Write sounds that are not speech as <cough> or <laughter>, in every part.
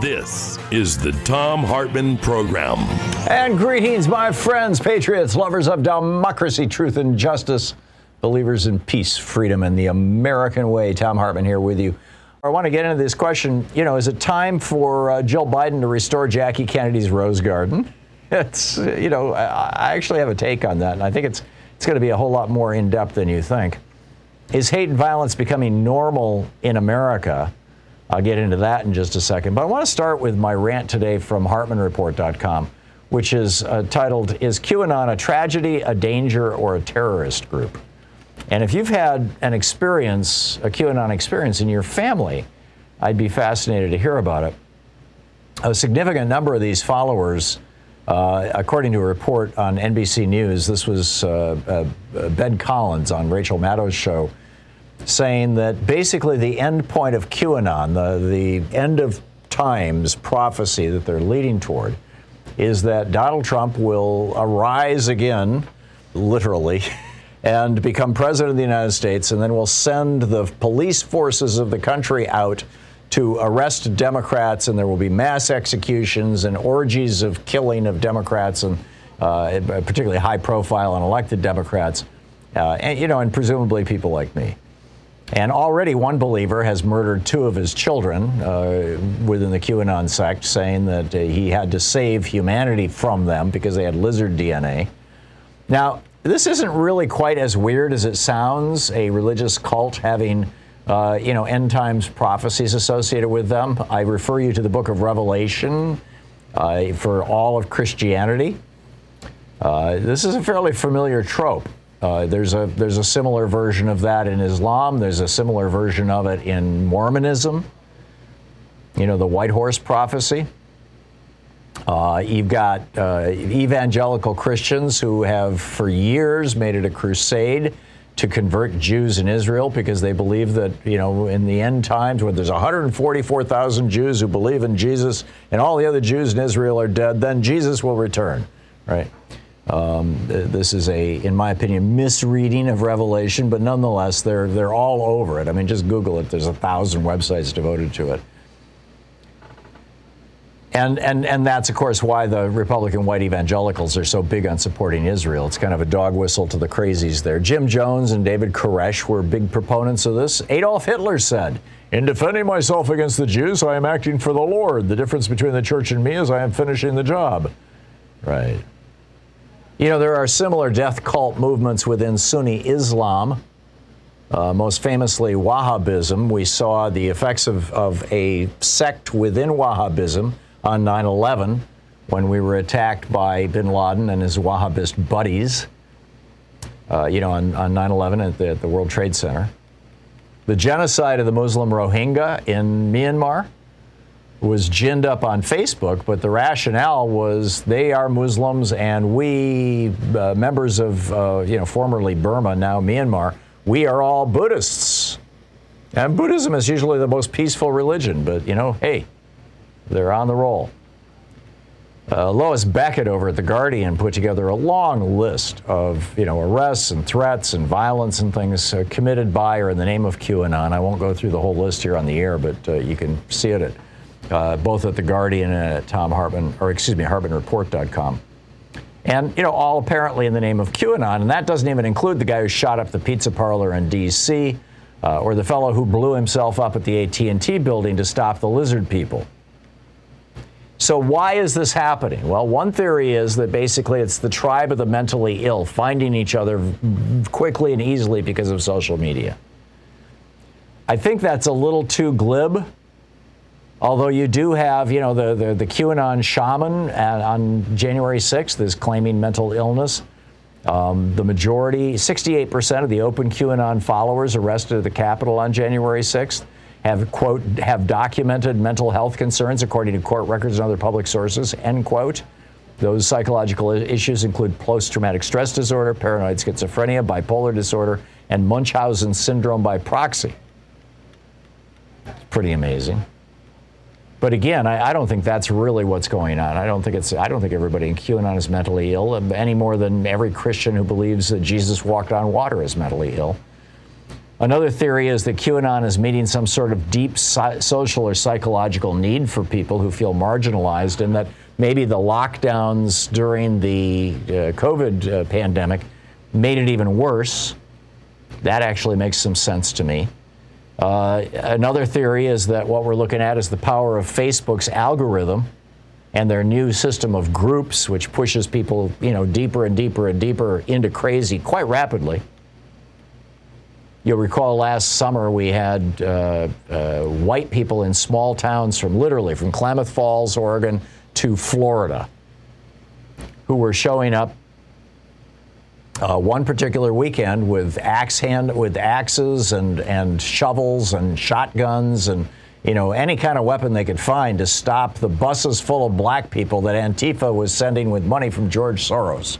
This is the Thom Hartmann Program. And greetings, my friends, patriots, lovers of democracy, truth, and justice, believers in peace, freedom, and the American way. Thom Hartmann here with you. I want to get into this question. You know, is it time for uh, Jill Biden to restore Jackie Kennedy's Rose Garden? <laughs> It's, you know, I, actually have a take on that, and I think it's it's going to be a whole lot more in depth than you think. Is hate and violence becoming normal in America? I'll get into that in just a second. But I want to start with my rant today from HartmannReport.com, which is uh, titled Is QAnon a tragedy, a danger, or a terrorist group? And if you've had an experience, a QAnon experience in your family, I'd be fascinated to hear about it. A significant number of these followers, uh, according to a report on NBC News, this was uh, uh, Ben Collins on Rachel Maddow's show saying that basically the end point of QAnon, the, the end of times prophecy that they're leading toward, is that Donald Trump will arise again, literally, <laughs> and become president of the United States, and then will send the police forces of the country out to arrest Democrats, and there will be mass executions and orgies of killing of Democrats, and uh, particularly high profile and elected Democrats, uh, and, you know, and presumably people like me. And already one believer has murdered two of his children uh, within the QAnon sect, saying that uh, he had to save humanity from them because they had lizard DNA. Now, this isn't really quite as weird as it sounds, a religious cult having, uh, you know, end times prophecies associated with them. I refer you to the book of Revelation uh, for all of Christianity. Uh, this is a fairly familiar trope. Uh, there's a there's a similar version of that in Islam. There's a similar version of it in Mormonism. You know the white horse prophecy. Uh, you've got uh, evangelical Christians who have for years made it a crusade to convert Jews in Israel because they believe that you know in the end times when there's 144,000 Jews who believe in Jesus and all the other Jews in Israel are dead, then Jesus will return, right? Um, this is a, in my opinion, misreading of Revelation, but nonetheless, they're they're all over it. I mean, just Google it. There's a thousand websites devoted to it. And, and, and that's, of course, why the Republican white evangelicals are so big on supporting Israel. It's kind of a dog whistle to the crazies there. Jim Jones and David Koresh were big proponents of this. Adolf Hitler said, In defending myself against the Jews, I am acting for the Lord. The difference between the church and me is I am finishing the job. Right. You know, there are similar death cult movements within Sunni Islam. Uh, most famously, Wahhabism. We saw the effects of, of a sect within Wahhabism on 9 11 when we were attacked by bin Laden and his Wahhabist buddies, uh, you know, on, on 9 11 at the, at the World Trade Center. The genocide of the Muslim Rohingya in Myanmar was ginned up on Facebook, but the rationale was they are Muslims and we, uh, members of, uh, you know, formerly Burma, now Myanmar, we are all Buddhists. And Buddhism is usually the most peaceful religion, but, you know, hey, they're on the roll. Uh, Lois Beckett over at The Guardian put together a long list of, you know, arrests and threats and violence and things uh, committed by or in the name of QAnon. I won't go through the whole list here on the air, but uh, you can see it at uh, both at The Guardian and at Thom Hartmann, or excuse me, HartmannReport.com. And, you know, all apparently in the name of QAnon. And that doesn't even include the guy who shot up the pizza parlor in D.C. Uh, or the fellow who blew himself up at the AT&T building to stop the lizard people. So why is this happening? Well, one theory is that basically it's the tribe of the mentally ill finding each other quickly and easily because of social media. I think that's a little too glib Although you do have, you know, the, the, the QAnon shaman on January 6th is claiming mental illness. Um, the majority, 68% of the open QAnon followers arrested at the Capitol on January 6th have, quote, have documented mental health concerns according to court records and other public sources, end quote. Those psychological issues include post traumatic stress disorder, paranoid schizophrenia, bipolar disorder, and Munchausen syndrome by proxy. It's pretty amazing. But again, I, I, don't think that's really what's going on. I don't think it's. I don't think everybody in QAnon is mentally ill um, any more than every Christian who believes that Jesus walked on water is mentally ill. Another theory is that QAnon is meeting some sort of deep social or psychological need for people who feel marginalized, and that maybe the lockdowns during the uh, COVID uh, pandemic made it even worse. That actually makes some sense to me. Uh, another theory is that what we're looking at is the power of Facebook's algorithm and their new system of groups, which pushes people, you know, deeper and deeper and deeper into crazy quite rapidly. You'll recall last summer we had uh, uh, white people in small towns from literally from Klamath Falls, Oregon, to Florida, who were showing up uh, one particular weekend with axe hand with axes and and shovels and shotguns and you know any kind of weapon they could find to stop the buses full of black people that Antifa was sending with money from George Soros.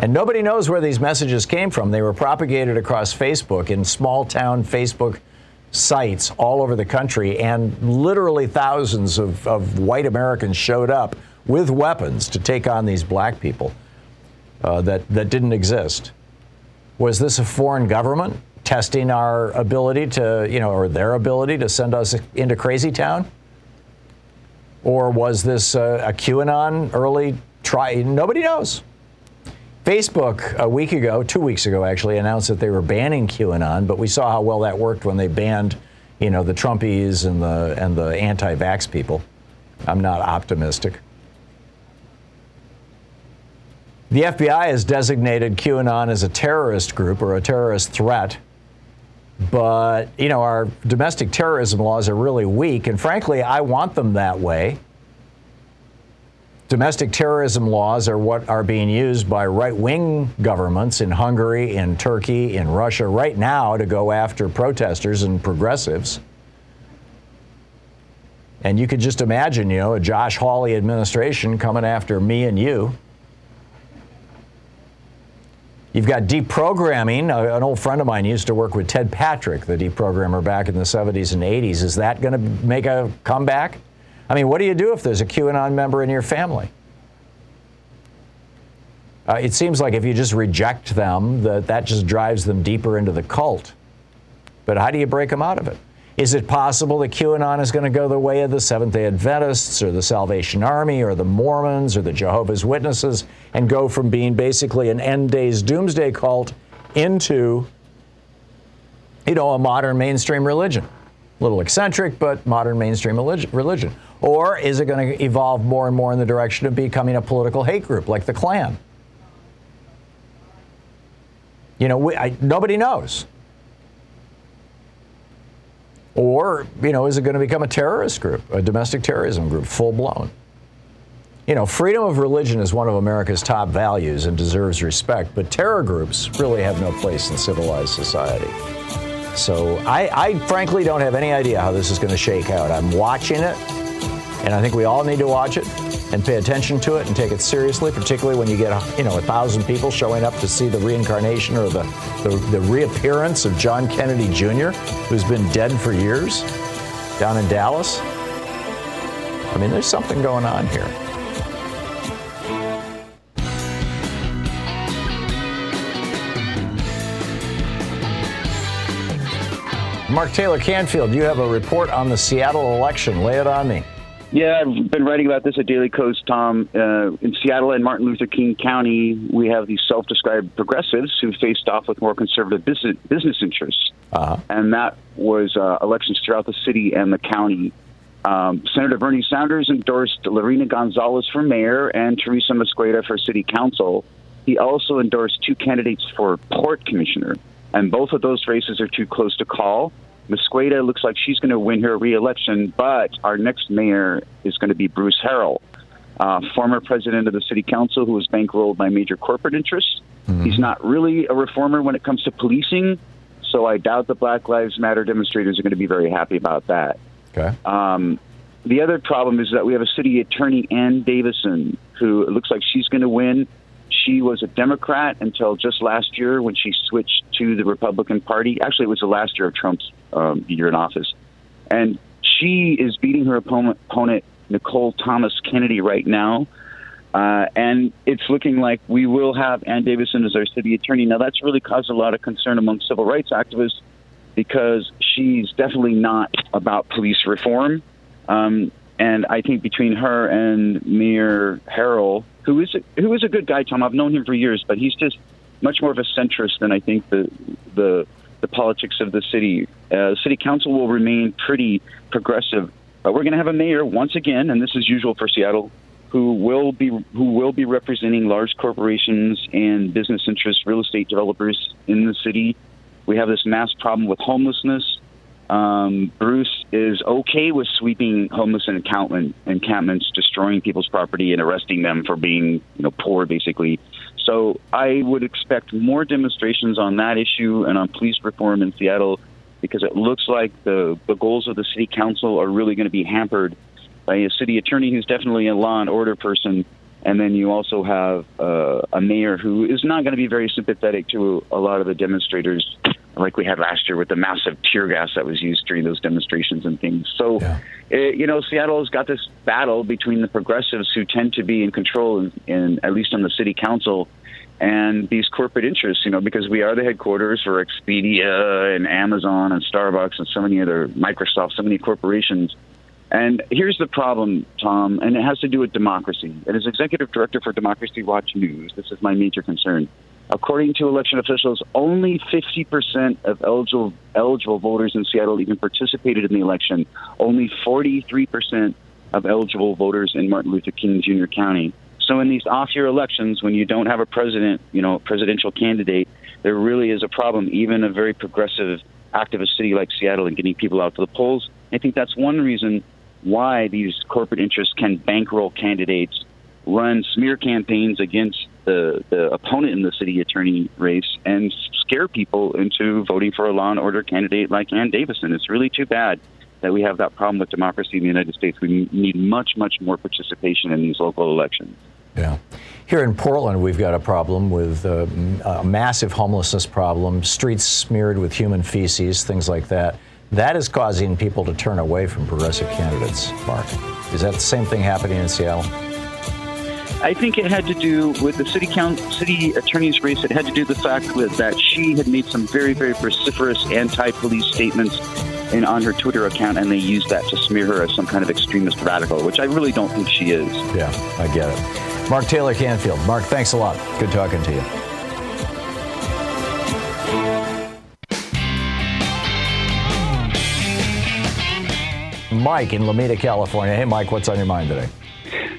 And nobody knows where these messages came from. They were propagated across Facebook in small town Facebook sites all over the country, and literally thousands of, of white Americans showed up with weapons to take on these black people uh, that, that didn't exist. Was this a foreign government testing our ability to, you know, or their ability to send us into crazy town? Or was this a, a QAnon early try? Nobody knows. Facebook a week ago, two weeks ago actually, announced that they were banning QAnon, but we saw how well that worked when they banned, you know, the Trumpies and the and the anti-vax people. I'm not optimistic. The FBI has designated QAnon as a terrorist group or a terrorist threat. But, you know, our domestic terrorism laws are really weak, and frankly, I want them that way. Domestic terrorism laws are what are being used by right wing governments in Hungary, in Turkey, in Russia right now to go after protesters and progressives. And you could just imagine, you know, a Josh Hawley administration coming after me and you. You've got deprogramming. An old friend of mine used to work with Ted Patrick, the deprogrammer back in the 70s and 80s. Is that going to make a comeback? I mean, what do you do if there's a QAnon member in your family? Uh, it seems like if you just reject them, that that just drives them deeper into the cult. But how do you break them out of it? Is it possible that QAnon is going to go the way of the Seventh day Adventists or the Salvation Army or the Mormons or the Jehovah's Witnesses and go from being basically an end days doomsday cult into, you know, a modern mainstream religion? A little eccentric, but modern mainstream religion. Or is it going to evolve more and more in the direction of becoming a political hate group like the Klan? You know, we, I, nobody knows. Or, you know, is it going to become a terrorist group, a domestic terrorism group, full blown? You know, freedom of religion is one of America's top values and deserves respect, but terror groups really have no place in civilized society. So I, I frankly don't have any idea how this is going to shake out. I'm watching it, and I think we all need to watch it and pay attention to it and take it seriously, particularly when you get you know a thousand people showing up to see the reincarnation or the, the, the reappearance of John Kennedy Jr., who's been dead for years down in Dallas. I mean, there's something going on here. Mark Taylor Canfield, you have a report on the Seattle election. Lay it on me. Yeah, I've been writing about this at Daily Kos, Thom. Uh, in Seattle and Martin Luther King County, we have these self described progressives who faced off with more conservative business, business interests. Uh-huh. And that was uh, elections throughout the city and the county. Um, Senator Bernie Sanders endorsed Lorena Gonzalez for mayor and Teresa Mosqueda for city council. He also endorsed two candidates for port commissioner, and both of those races are too close to call. Mosqueda looks like she's going to win her reelection, but our next mayor is going to be Bruce Harrell, uh, former president of the city council who was bankrolled by major corporate interests. He's not really a reformer when it comes to policing, so I doubt the Black Lives Matter demonstrators are going to be very happy about that. Okay. Um, the other problem is that we have a city attorney, Ann Davison, who it looks like she's going to win. She was a Democrat until just last year when she switched to the Republican Party. Actually, it was the last year of Trump's um, year in office. And she is beating her opponent, opponent Nicole Thomas Kennedy right now. Uh, and it's looking like we will have Ann Davison as our city attorney. Now, that's really caused a lot of concern among civil rights activists because she's definitely not about police reform. Um, and I think between her and Mayor Harrell, who is a, who is a good guy, Thom, I've known him for years, but he's just much more of a centrist than I think the the the politics of the city. Uh, city council will remain pretty progressive, but we're going to have a mayor once again, and this is usual for Seattle, who will be who will be representing large corporations and business interests, real estate developers in the city. We have this mass problem with homelessness. Um, Bruce is okay with sweeping homeless encampment, encampments, destroying people's property, and arresting them for being, you know, poor, basically. So I would expect more demonstrations on that issue and on police reform in Seattle, because it looks like the the goals of the city council are really going to be hampered by a city attorney who's definitely a law and order person, and then you also have uh, a mayor who is not going to be very sympathetic to a lot of the demonstrators, like we had last year with the massive tear gas that was used during those demonstrations and things. So, Yeah. uh, you know, Seattle's got this battle between the progressives who tend to be in control, in, in at least on the city council. And these corporate interests, you know, because we are the headquarters for Expedia and Amazon and Starbucks and so many other Microsoft, so many corporations. And here's the problem, Thom, and it has to do with democracy. And as executive director for Democracy Watch News, this is my major concern. According to election officials, only 50% of eligible, eligible voters in Seattle even participated in the election. Only 43% of eligible voters in Martin Luther King Jr. County. So in these off-year elections, when you don't have a president, you know, presidential candidate, there really is a problem. Even a very progressive, activist city like Seattle and getting people out to the polls. I think that's one reason why these corporate interests can bankroll candidates, run smear campaigns against the, the opponent in the city attorney race, and scare people into voting for a law and order candidate like Ann Davison. It's really too bad that we have that problem with democracy in the United States. We need much, much more participation in these local elections. Yeah. Here in Portland, we've got a problem with uh, a massive homelessness problem, streets smeared with human feces, things like that. That is causing people to turn away from progressive candidates, Mark. Is that the same thing happening in Seattle? I think it had to do with the city council, city attorney's race. It had to do with the fact that she had made some very, very vociferous anti-police statements in, on her Twitter account, and they used that to smear her as some kind of extremist radical, which I really don't think she is. Yeah, I get it. Mark Taylor Canfield. Mark, thanks a lot. Good talking to you. Mike in Lomita, California. Hey, Mike, what's on your mind today?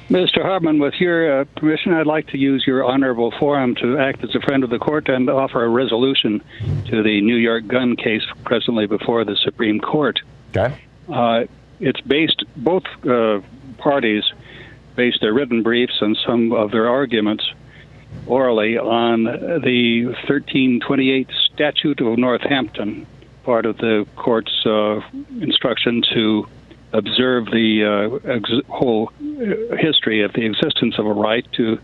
Mr. Hartmann, with your uh, permission, I'd like to use your honorable forum to act as a friend of the court and offer a resolution to the New York gun case presently before the Supreme Court. Okay. Uh, it's based, both uh, parties based their written briefs and some of their arguments orally on the 1328 Statute of Northampton, part of the court's uh, instruction to observe the uh, ex- whole history of the existence of a right to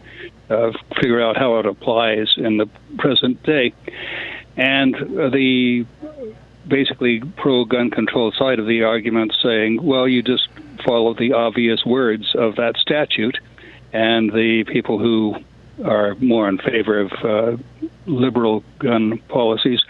uh, figure out how it applies in the present day. And uh, the basically pro gun control side of the argument saying, well, you just follow the obvious words of that statute. And the people who are more in favor of uh, liberal gun policies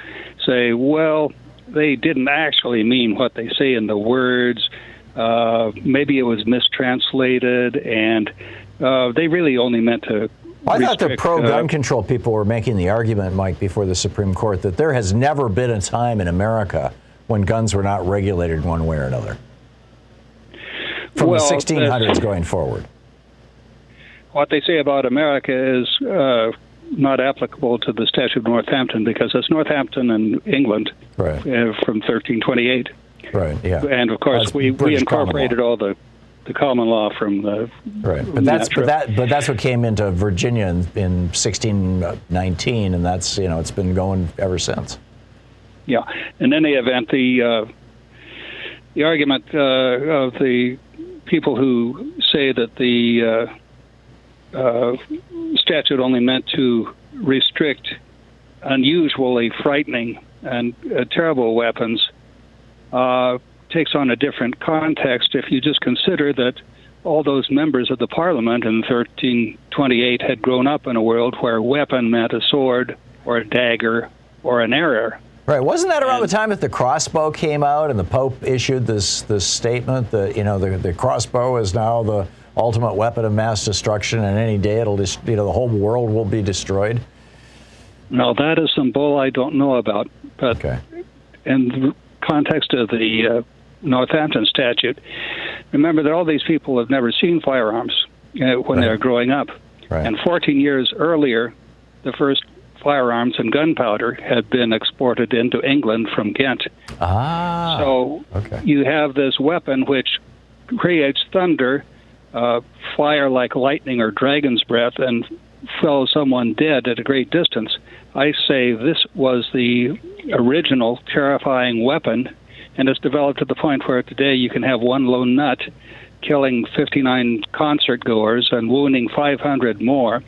say, well, they didn't actually mean what they say in the words. Uh, maybe it was mistranslated, and uh, they really only meant to. I thought the pro gun uh, control people were making the argument, Mike, before the Supreme Court that there has never been a time in America when guns were not regulated one way or another. From Well, the 1600s going forward. what they say about America is uh, not applicable to the Statute of Northampton because it's Northampton and England Right. uh, from 1328. Right, yeah. And of course, we, we British incorporated all the, the common law from the. Right, but that's but that but that's what came into Virginia in, in 1619, and that's you know it's been going ever since. Yeah. In any event, the uh, the argument uh, of the people who say that the uh, uh, statute only meant to restrict unusually frightening and uh, terrible weapons uh, takes on a different context if you just consider that all those members of the parliament in 1328 had grown up in a world where weapon meant a sword or a dagger or an arrow. Right, wasn't that around the time that the crossbow came out and the Pope issued this this statement that you know the, the crossbow is now the ultimate weapon of mass destruction, and any day it'll just you know the whole world will be destroyed. Now, that is some bull I don't know about, but Okay. the context of the uh, Northampton statute, remember that all these people have never seen firearms uh, when Right. they're growing up. Right. And 14 years earlier, the first firearms and gunpowder had been exported into England from Ghent. Ah. So okay. you have this weapon which creates thunder, uh, fire like lightning or dragon's breath, and fell someone dead at a great distance. I say this was the original terrifying weapon, and it's developed to the point where today you can have one lone nut killing 59 concert goers and wounding 500 more.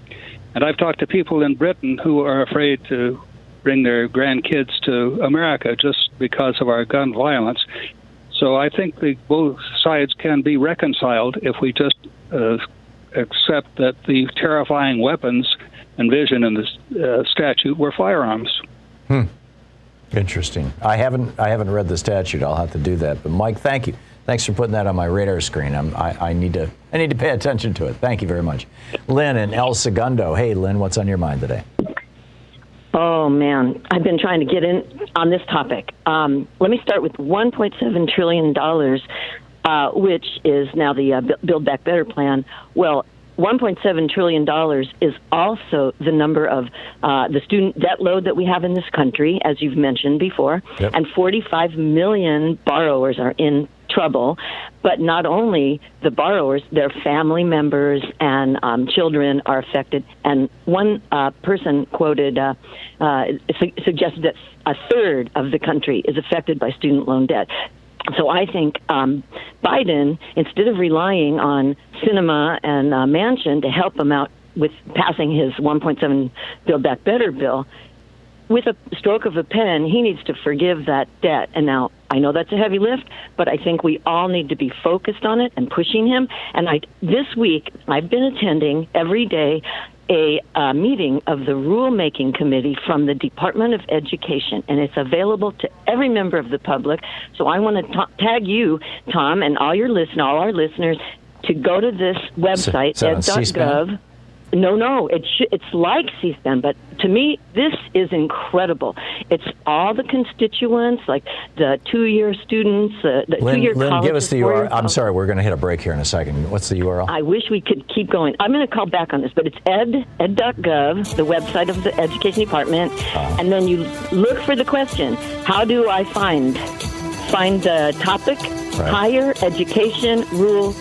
And I've talked to people in Britain who are afraid to bring their grandkids to America just because of our gun violence. So I think the, both sides can be reconciled if we just uh, accept that the terrifying weapons envisioned in the uh, statute were firearms. Hmm. Interesting. I haven't I haven't read the statute. I'll have to do that. But Mike, thank you. Thanks for putting that on my radar screen. I'm, I, I need to I need to pay attention to it. Thank you very much. Lynn and El Segundo. Hey, Lynn, what's on your mind today? Oh man, I've been trying to get in on this topic. Um, let me start with 1.7 trillion dollars, uh, which is now the uh, Build Back Better plan. Well, 1.7 trillion dollars is also the number of uh, the student debt load that we have in this country, as you've mentioned before, Yep. and 45 million borrowers are in trouble. But not only the borrowers, their family members and um, children are affected. And one uh, person quoted uh, uh, su- suggested that a third of the country is affected by student loan debt. So I think um, Biden, instead of relying on Sinema and uh, Manchin to help him out with passing his 1.7 Build Back Better bill, with a stroke of a pen, he needs to forgive that debt. And now I know that's a heavy lift, but I think we all need to be focused on it and pushing him. And I this week I've been attending every day a uh, meeting of the rulemaking committee from the Department of Education, and it's available to every member of the public. So I want to tag you, Thom, and all your listen, all our listeners, to go to this website, on C-SPAN? ed.gov. No, no, it's it's like C-SPAN, but to me, this is incredible. It's all the constituents, like the two-year students, uh, the Lynn, two-year Lynn give us the URL. I'm sorry, we're going to hit a break here in a second. What's the URL? I wish we could keep going. I'm going to call back on this, but it's ed ed.gov, the website of the Education Department, Uh-huh. and then you look for the question: How do I find find the topic? Right. Higher Education Rule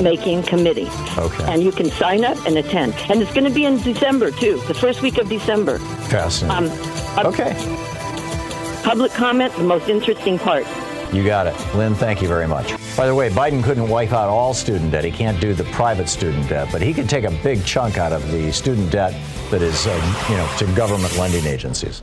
Making Committee. Okay. And you can sign up and attend. And it's going to be in December too, the first week of December. Fascinating. Um, okay. Public comment, the most interesting part. You got it. Lynn, thank you very much. By the way, Biden couldn't wipe out all student debt. He can't do the private student debt, but he can take a big chunk out of the student debt that is, uh, you know, to government lending agencies.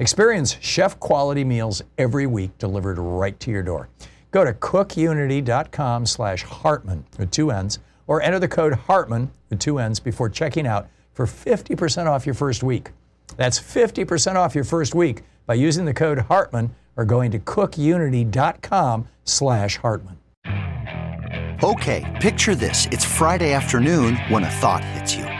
Experience chef quality meals every week delivered right to your door. Go to cookunity.com slash Hartmann with two N's or enter the code Hartmann with two N's before checking out for 50% off your first week. That's 50% off your first week by using the code Hartmann or going to cookunity.com slash Hartmann. Okay, picture this. It's Friday afternoon when a thought hits you.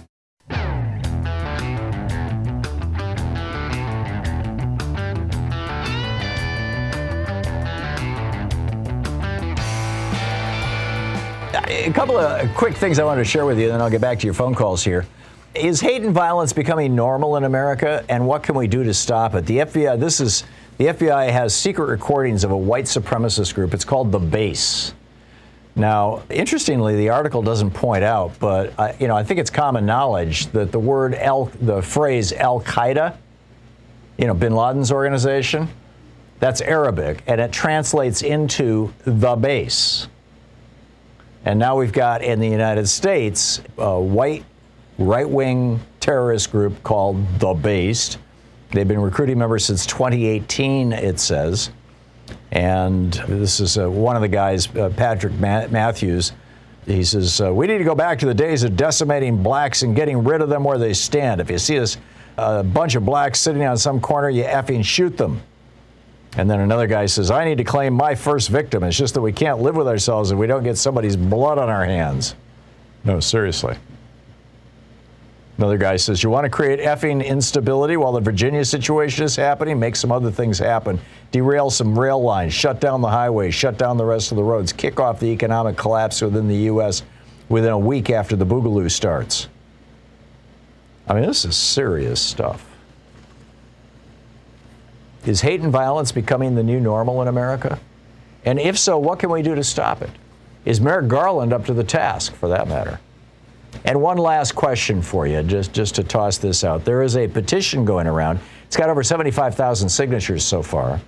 A couple of quick things I wanted to share with you, and then I'll get back to your phone calls here. Is hate and violence becoming normal in America, and what can we do to stop it? The FBI, this is the FBI has secret recordings of a white supremacist group. It's called the Base. Now, interestingly, the article doesn't point out, but I, you know, I think it's common knowledge that the word Al, the phrase Al Qaeda, you know, Bin Laden's organization, that's Arabic, and it translates into the base. And now we've got in the United States a white right wing terrorist group called The Based. They've been recruiting members since 2018, it says. And this is uh, one of the guys, uh, Patrick Ma- Matthews. He says, uh, We need to go back to the days of decimating blacks and getting rid of them where they stand. If you see this, a bunch of blacks sitting on some corner, you effing shoot them. And then another guy says, I need to claim my first victim. It's just that we can't live with ourselves if we don't get somebody's blood on our hands. No, seriously. Another guy says, You want to create effing instability while the Virginia situation is happening? Make some other things happen. Derail some rail lines, shut down the highways, shut down the rest of the roads, kick off the economic collapse within the U.S. within a week after the boogaloo starts. I mean, this is serious stuff. Is hate and violence becoming the new normal in America? And if so, what can we do to stop it? Is Merrick Garland up to the task, for that matter? And one last question for you, just, just to toss this out. There is a petition going around. It's got over 75,000 signatures so far,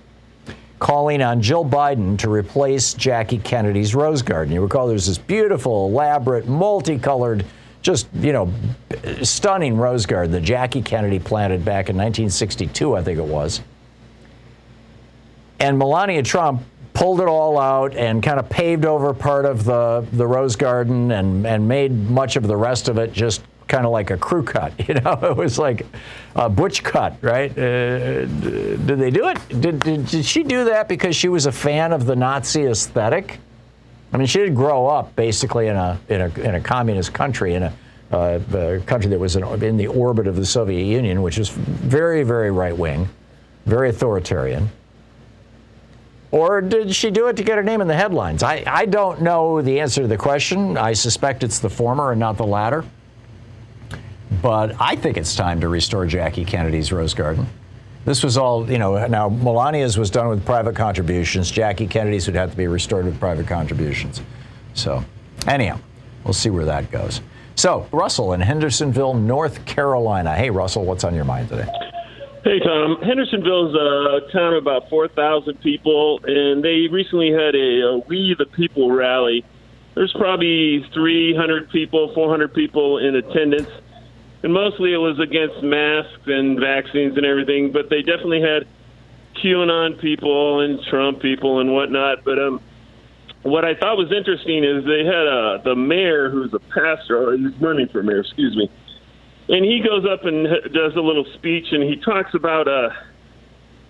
calling on Jill Biden to replace Jackie Kennedy's Rose Garden. You recall there's this beautiful, elaborate, multicolored, just, you know, stunning rose garden that Jackie Kennedy planted back in 1962, I think it was. And Melania Trump pulled it all out and kind of paved over part of the, the rose garden and, and made much of the rest of it just kind of like a crew cut. <laughs> You know, it was like a butch cut, right? Uh, did they do it? Did, did, did she do that because she was a fan of the Nazi aesthetic? I mean, she did grow up basically in a in a in a communist country, in a, uh, a country that was in, in the orbit of the Soviet Union, which is very, very right wing, very authoritarian. Or did she do it to get her name in the headlines? I, I don't know the answer to the question. I suspect it's the former and not the latter. But I think it's time to restore Jackie Kennedy's Rose Garden. This was all, you know, now Melania's was done with private contributions. Jackie Kennedy's would have to be restored with private contributions. So, anyhow, we'll see where that goes. So, Russell in Hendersonville, North Carolina. Hey, Russell, what's on your mind today? Hey, Thom. Hendersonville is a town of about 4,000 people, and they recently had a, a We the People rally. There's probably 300 people, 400 people in attendance. and mostly it was against masks and vaccines and everything. But they definitely had QAnon people and Trump people and whatnot. But um, what I thought was interesting is they had uh, the mayor, who's a pastor, or he's running for mayor, excuse me, and he goes up and does a little speech, and he talks about, uh,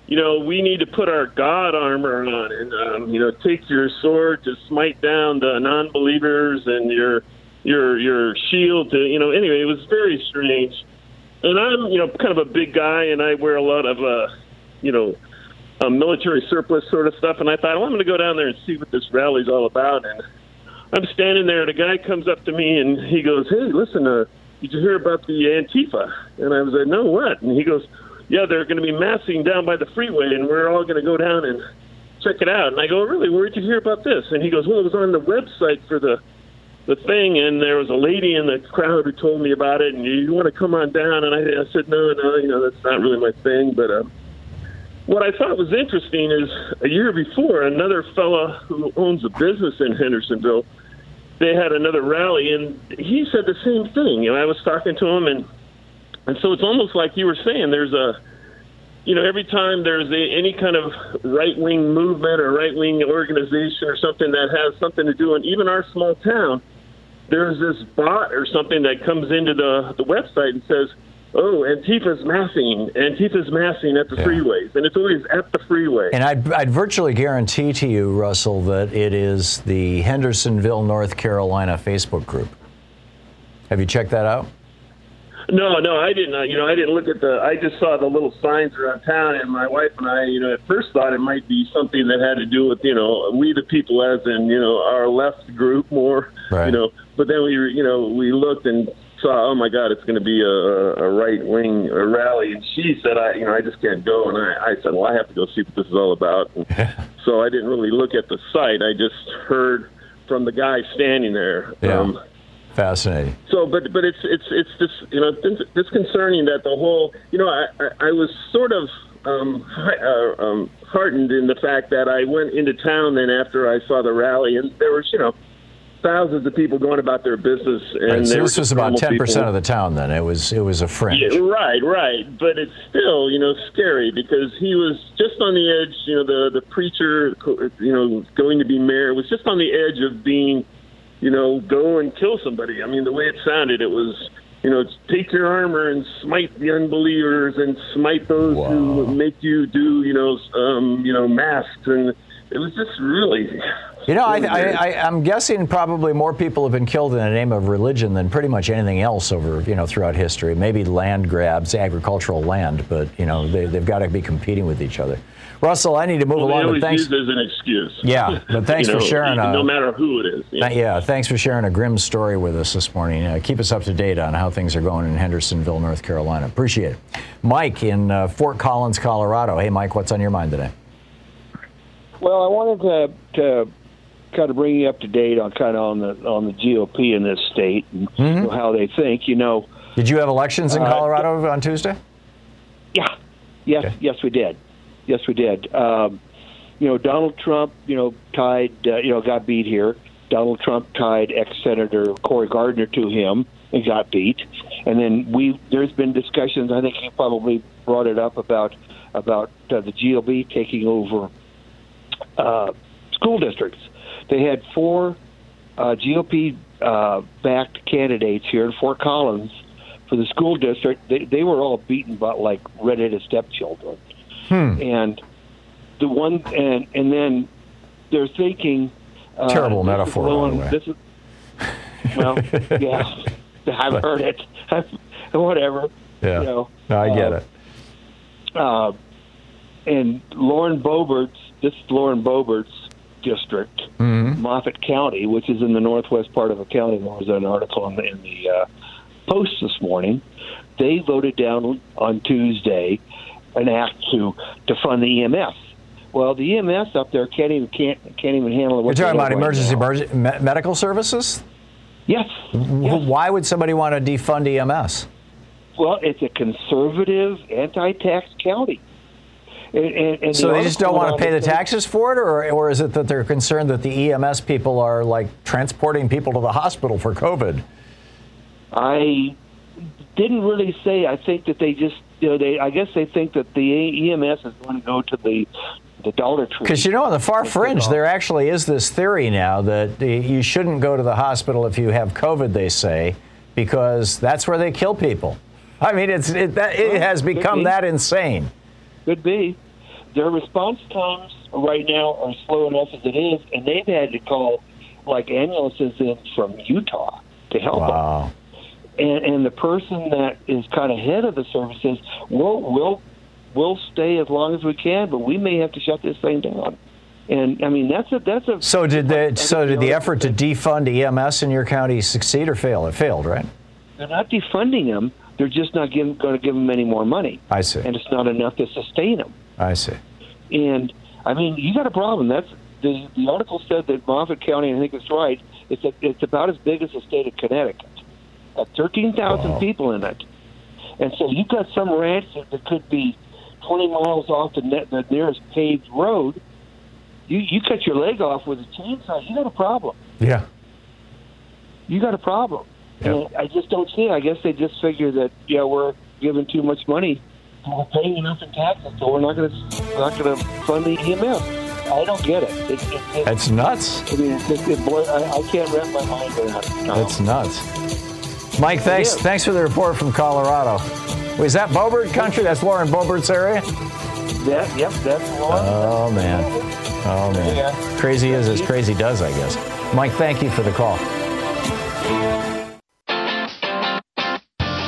you know, we need to put our God armor on, and um, you know, take your sword to smite down the non-believers, and your your your shield to, you know. Anyway, it was very strange, and I'm, you know, kind of a big guy, and I wear a lot of, uh, you know um, military surplus sort of stuff. And I thought, well, I'm going to go down there and see what this rally's all about. And I'm standing there, and a guy comes up to me and he goes, "Hey, listen, uh, did you hear about the Antifa?" And I was like, "No, what?" And he goes, "Yeah, they're going to be massing down by the freeway, and we're all going to go down and check it out." And I go, "Really? Where did you hear about this?" And he goes, "Well, it was on the website for the." the thing, and there was a lady in the crowd who told me about it, and you, you want to come on down? And I, I said, no, no, you know, that's not really my thing, but uh, what I thought was interesting is a year before, another fella who owns a business in Hendersonville, they had another rally, and he said the same thing. You know, I was talking to him, and and so it's almost like you were saying. There's a, you know, every time there's a, any kind of right wing movement or right wing organization or something that has something to do, and even our small town, there's this bot or something that comes into the the website and says oh, Antifa's massing, Antifa's massing at the yeah. freeways, and it's always at the freeway. And I'd, I'd virtually guarantee to you, Russell, that it is the Hendersonville, North Carolina Facebook group. Have you checked that out? No, no, I didn't. Uh, you know, I didn't look at the. I just saw the little signs around town, and my wife and I, you know, at first thought it might be something that had to do with, you know, we the people, as in, you know, our left group more, right. you know. But then we, you know, we looked and saw, oh my God, it's going to be a, a right wing rally, and she said, I, you know, I just can't go, and I, I said, well, I have to go see what this is all about. <laughs> so I didn't really look at the site. I just heard from the guy standing there. Yeah. Um, Fascinating. So, but but it's it's it's just you know disconcerting that the whole you know I I, I was sort of um, uh, um, heartened in the fact that I went into town then after I saw the rally and there was you know thousands of people going about their business. And right, so this was about ten percent of the town. Then it was it was a fringe. Yeah, right, right. But it's still you know scary because he was just on the edge. You know, the the preacher, you know, going to be mayor was just on the edge of being, you know, go and kill somebody. I mean, the way it sounded, it was. You know, take your armor and smite the unbelievers and smite those wow. who make you do, you know, um, you know, masks and it was just really. You know, really I, I, am guessing probably more people have been killed in the name of religion than pretty much anything else over, you know, throughout history. Maybe land grabs, agricultural land, but, you know, they, have got to be competing with each other. Russell, I need to move well, along. But thanks. Use as an excuse. Yeah, <laughs> but thanks you know, for sharing. A, no matter who it is. Yeah. yeah, thanks for sharing a grim story with us this morning. Uh, keep us up to date on how things are going in Hendersonville, North Carolina. Appreciate it. Mike in uh, Fort Collins, Colorado. Hey, Mike, what's on your mind today? Well, I wanted to to kind of bring you up to date on kind of on the on the GOP in this state and mm-hmm. how they think. You know, did you have elections in uh, Colorado uh, on Tuesday? Yeah, yes, okay. yes, we did. Yes, we did. Um, you know, Donald Trump, you know, tied, uh, you know, got beat here. Donald Trump tied ex-senator Cory Gardner to him and got beat. And then we, there's been discussions. I think he probably brought it up about about uh, the GOP taking over uh, school districts. They had four uh, GOP uh, backed candidates here in Fort Collins for the school district. They, they were all beaten by like redheaded stepchildren. Hmm. And the one and and then they're thinking uh, terrible metaphor. Blowing, this is, well, <laughs> yeah, I've heard it. <laughs> Whatever. Yeah, you know, no, I get uh, it. Uh, and Lauren Boebert's this is Lauren Boebert's district, mm-hmm. Moffat County, which is in the northwest part of the county. There was an article in the, in the uh, Post this morning. They voted down on Tuesday an act to to fund the EMS. Well, the EMS up there can't even can't can't even handle it. You're talking about emergency right medical services. Yes. yes. Why would somebody want to defund EMS? Well, it's a conservative, anti-tax county. And, and so the they just don't want to pay the taxes for it, or, or is it that they're concerned that the EMS people are like transporting people to the hospital for COVID? I didn't really say. I think that they just, you know, they. I guess they think that the EMS is going to go to the the Dollar Tree. Because you know, on the far fringe, there actually is this theory now that you shouldn't go to the hospital if you have COVID. They say because that's where they kill people. I mean, it's it, that, it has become that insane. Could be. Their response times right now are slow enough as it is, and they've had to call like ambulances in from Utah to help wow. them. And, and the person that is kind of head of the service says, "We'll we'll we'll stay as long as we can, but we may have to shut this thing down." And I mean, that's a that's a. So did the so did the effort to defund EMS in your county succeed or fail? It failed, right? They're not defunding them. They're just not going to give them any more money. I see. And it's not enough to sustain them. I see. And I mean, you got a problem. That's the the article said that Moffat County, I think it's right. It's a, it's about as big as the state of Connecticut. Got thirteen thousand wow. people in it, and so you've got some ranch that could be twenty miles off the, net, the nearest paved road. You you cut your leg off with a chainsaw, you got a problem. Yeah. You got a problem. Yep. I just don't see it. I guess they just figure that yeah we're giving too much money, we're paying enough in taxes, so we're not going to not going to fund the EMS. I don't get it. it, it, it That's nuts. I mean, I, I, can't wrap my mind around it. No. That's nuts. Mike, thanks thanks for the report from Colorado. Was that Boebert country? That's Lauren Boebert's area. Yeah, yep, that's Lauren. Oh man, oh man. Yeah. Crazy is as crazy does, I guess. Mike, thank you for the call.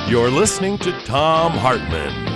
You're listening to Thom Hartmann.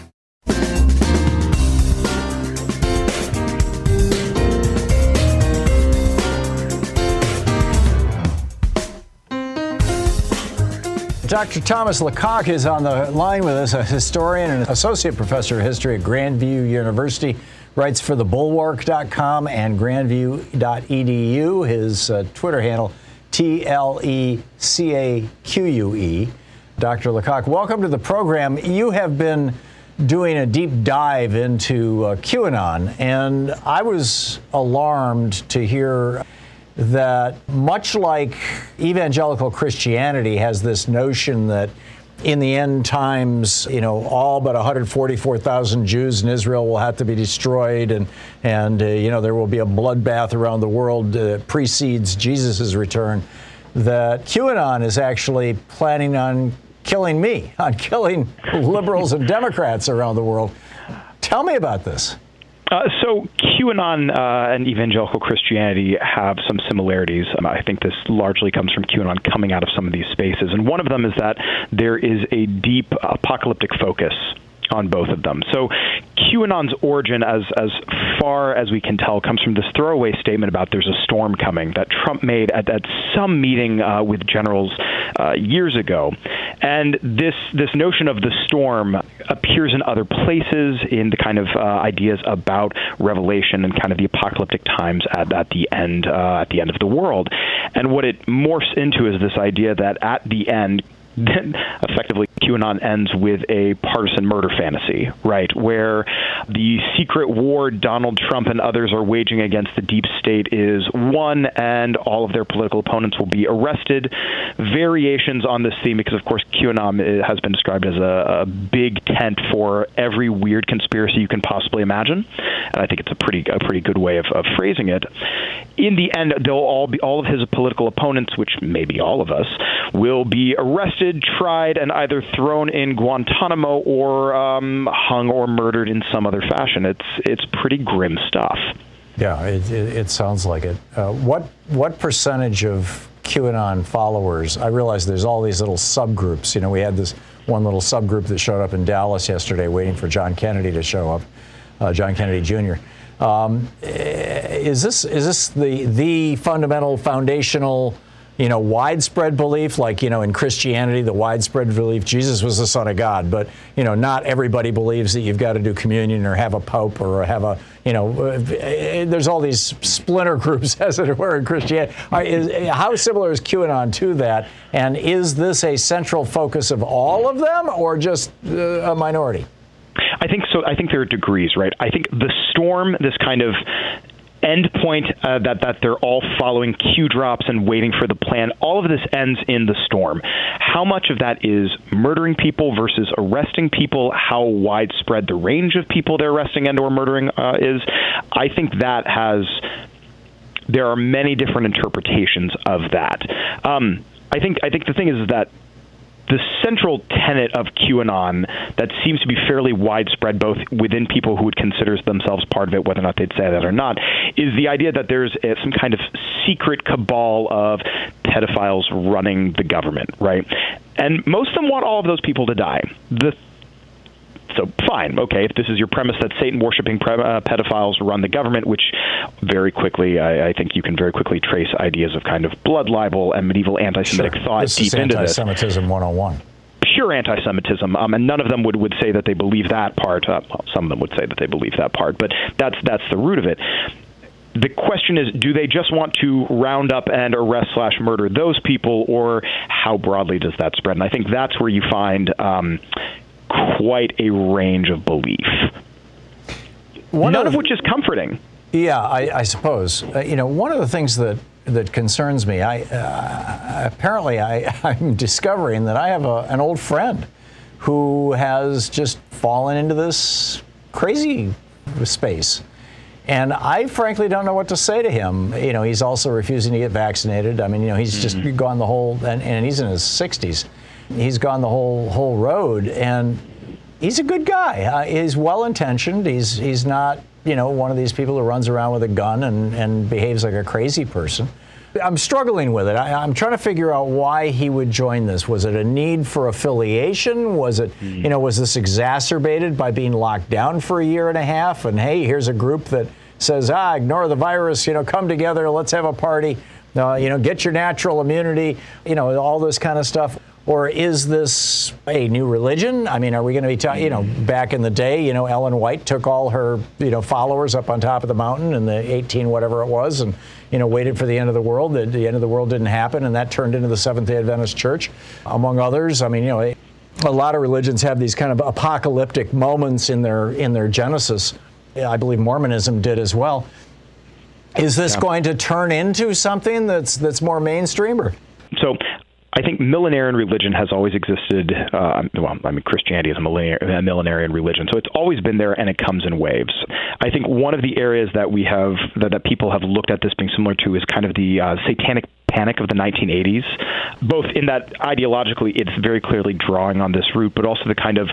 Dr. Thomas Lecaque is on the line with us, a historian and associate professor of history at Grandview University writes for thebulwark.com and grandview.edu. His uh, Twitter handle, T L E C A Q U E. Dr. Lecaque, welcome to the program. You have been doing a deep dive into uh, QAnon, and I was alarmed to hear that much like evangelical Christianity has this notion that in the end times, you know, all but 144,000 Jews in Israel will have to be destroyed, and and uh, you know there will be a bloodbath around the world that precedes Jesus' return. That QAnon is actually planning on killing me, <laughs> on killing liberals and Democrats around the world. Tell me about this. Uh, so QAnon uh, and evangelical Christianity have some similarities. Um, I think this largely comes from QAnon coming out of some of these spaces, and one of them is that there is a deep apocalyptic focus on both of them. So QAnon's origin, as as far as we can tell, comes from this throwaway statement about there's a storm coming that Trump made at, at some meeting uh, with generals uh, years ago, and this this notion of the storm appears in other places in the kind of uh, ideas about Revelation and kind of the apocalyptic times at, at the end uh, at the end of the world, and what it morphs into is this idea that at the end then effectively QAnon ends with a partisan murder fantasy, right? Where the secret war Donald Trump and others are waging against the deep state is won, and all of their political opponents will be arrested. Variations on this theme, because of course QAnon uh, has been described as a, a big tent for every weird conspiracy you can possibly imagine, and I think it's a pretty a pretty good way of, of phrasing it. In the end, they'll all be all of his political opponents, which may be all of us, will be arrested arrested, tried, and either thrown in Guantanamo or um, hung or murdered in some other fashion. It's it's pretty grim stuff. Yeah, it, it, it sounds like it. Uh, what what percentage of QAnon followers? I realize there's all these little subgroups. You know, we had this one little subgroup that showed up in Dallas yesterday, waiting for John Kennedy to show up, uh, John Kennedy Jr. Um, is this is this the the fundamental foundational you know, widespread belief, like, you know, in Christianity, the widespread belief Jesus was the Son of God. But, you know, not everybody believes that you've got to do communion or have a pope or have a, you know, uh, there's all these splinter <laughs> groups, as it were, in Christianity. How similar is QAnon to that? And is this a central focus of all of them or just uh, a minority? I think so. I think there are degrees, right? I think the storm, this kind of end point uh, that that they're all following cue drops and waiting for the plan. All of this ends in the storm. How much of that is murdering people versus arresting people? How widespread the range of people they're arresting and or murdering uh, is? I think that has. There are many different interpretations of that. Um, I think I think the thing is that the central tenet of QAnon that seems to be fairly widespread, both within people who would consider themselves part of it, whether or not they'd say that or not, is the idea that there's a, some kind of secret cabal of pedophiles running the government, right? And most of them want all of those people to die. The so fine, okay. If this is your premise that Satan worshiping pre- uh, pedophiles run the government, which very quickly, I, I, think you can very quickly trace ideas of kind of blood libel and medieval anti-Semitic sure. thought this deep into this. Anti-Semitism 101 pure anti-Semitism, um, and none of them would, would say that they believe that part. Uh, well, some of them would say that they believe that part, but that's that's the root of it. The question is, do they just want to round up and arrest slash murder those people, or how broadly does that spread? And I think that's where you find um, quite a range of belief. One None of, of which is comforting. Yeah, I, I suppose. Uh, you know, one of the things that that concerns me, I uh, apparently I, <laughs> I'm discovering that I have a, an old friend who has just fallen into this crazy space. And I frankly don't know what to say to him. You know, he's also refusing to get vaccinated. I mean, you know, he's mm-hmm. just gone the whole, and, and he's in his 60s he's gone the whole whole road, and he's a good guy. Uh, he's well intentioned. He's he's not you know one of these people who runs around with a gun and and behaves like a crazy person. I'm struggling with it. I, am trying to figure out why he would join this. Was it a need for affiliation? Was it, you know, was this exacerbated by being locked down for a year and a half? And hey, here's a group that says, ah, ignore the virus, you know, come together, let's have a party, uh, you know, get your natural immunity, you know, all this kind of stuff. Or is this a new religion? I mean, are we going to be talking, you know, back in the day, you know, Ellen White took all her, you know, followers up on top of the mountain in the 18 whatever it was and, you know, waited for the end of the world. The, the end of the world didn't happen and that turned into the Seventh day Adventist Church, among others. I mean, you know, a lot of religions have these kind of apocalyptic moments in their in their genesis. I believe Mormonism did as well. Is this yeah. going to turn into something that's that's more mainstream or? So I think millenarian religion has always existed. Uh, well, I mean, Christianity is a millenarian religion, so it's always been there, and it comes in waves. I think one of the areas that we have that, that people have looked at this being similar to is kind of the uh, satanic panic of the 1980s, both in that ideologically it's very clearly drawing on this route, but also the kind of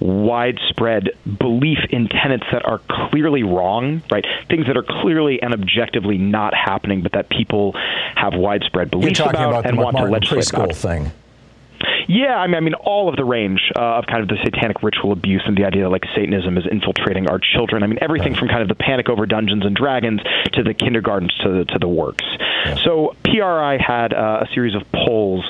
widespread belief in tenets that are clearly wrong, right? Things that are clearly and objectively not happening, but that people have widespread beliefs about, about, and want to legislate preschool thing. Yeah, I mean, I mean, all of the range uh, of kind of the satanic ritual abuse and the idea that like Satanism is infiltrating our children. I mean, everything from kind of the panic over Dungeons and Dragons to the kindergartens to the, to the works. So PRRI had uh, a series of polls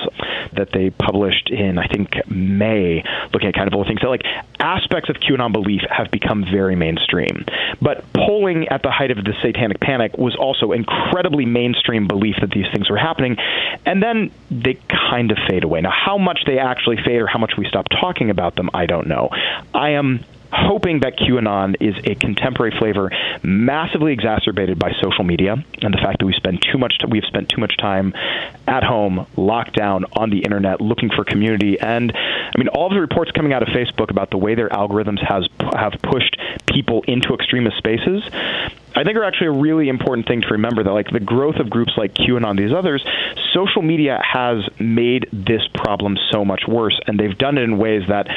that they published in I think May, looking at kind of all the things that like aspects of QAnon belief have become very mainstream. But polling at the height of the satanic panic was also incredibly mainstream belief that these things were happening, and then they kind of fade away. Now, how much they actually fade or how much we stop talking about them, I don't know. I am hoping that QAnon is a contemporary flavor massively exacerbated by social media and the fact that we spend too much we've spent too much time at home locked down on the internet looking for community. And I mean all of the reports coming out of Facebook about the way their algorithms has have pushed people into extremist spaces I think are actually a really important thing to remember that like the growth of groups like QAnon, these others, social media has made this problem so much worse, and they've done it in ways that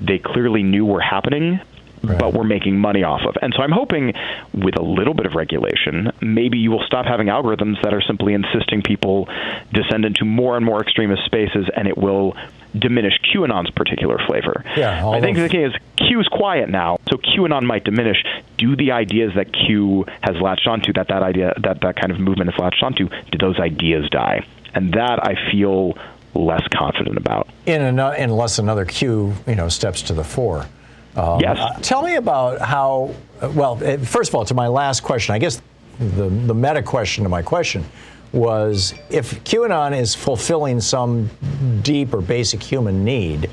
they clearly knew were happening. But we're making money off of. And so I'm hoping with a little bit of regulation, maybe you will stop having algorithms that are simply insisting people descend into more and more extremist spaces, and it will diminish QAnon's particular flavor. Yeah, I think the thing is Q is quiet now, so QAnon might diminish. Do the ideas that Q has latched onto, that that idea, that that kind of movement has latched onto, do those ideas die? And that I feel less confident about. In an, unless another Q, you know, steps to the fore. Um, yes. Uh, tell me about how. Well, eh, first of all, to my last question, I guess the the meta question to my question was if QAnon is fulfilling some deep or basic human need,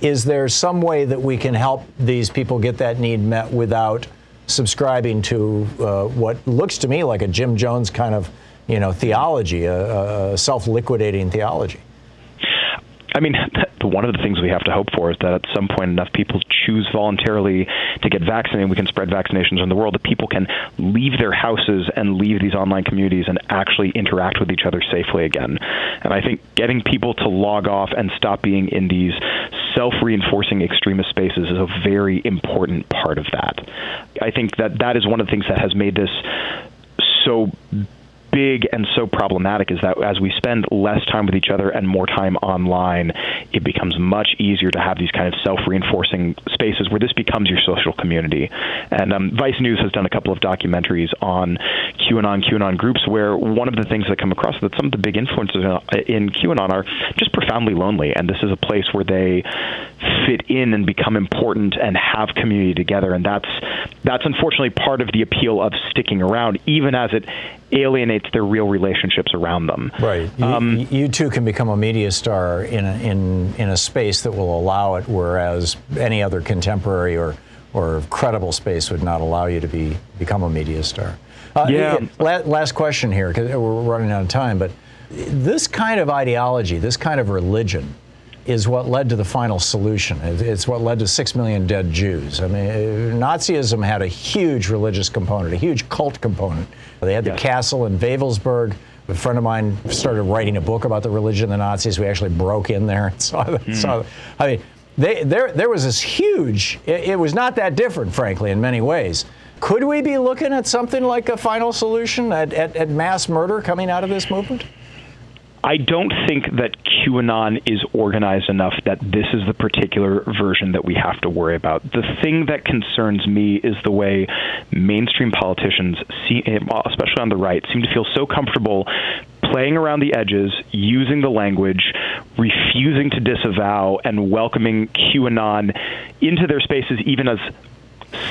is there some way that we can help these people get that need met without subscribing to uh, what looks to me like a Jim Jones kind of, you know, theology, a, a self-liquidating theology? I mean, <laughs> one of the things we have to hope for is that at some point enough people choose voluntarily to get vaccinated. We can spread vaccinations in the world. That people can leave their houses and leave these online communities and actually interact with each other safely again. And I think getting people to log off and stop being in these self-reinforcing extremist spaces is a very important part of that. I think that that is one of the things that has made this so big and so problematic is that as we spend less time with each other and more time online, it becomes much easier to have these kind of self-reinforcing spaces where this becomes your social community. And um, Vice News has done a couple of documentaries on QAnon, QAnon groups, where one of the things that come across is that some of the big influences in QAnon are just profoundly lonely, and this is a place where they fit in and become important and have community together. And that's that's unfortunately part of the appeal of sticking around, even as it alienates their real relationships around them. Right. You, um, you too can become a media star in a, in in a space that will allow it, whereas any other contemporary or or credible space would not allow you to be become a media star. Uh, yeah. Last question here, because we're running out of time, but this kind of ideology, this kind of religion is what led to the final solution. It's what led to six million dead Jews. I mean, Nazism had a huge religious component, a huge cult component. They had the yes. castle in Wewelsburg. A friend of mine started writing a book about the religion of the Nazis. We actually broke in there and <laughs> saw. Mm. saw I mean, they, there there was this huge. It, it was not that different, frankly, in many ways. Could we be looking at something like a final solution at, at, at mass murder coming out of this movement? I don't think that QAnon is organized enough that this is the particular version that we have to worry about. The thing that concerns me is the way mainstream politicians, see, especially on the right, seem to feel so comfortable playing around the edges, using the language, refusing to disavow, and welcoming QAnon into their spaces, even as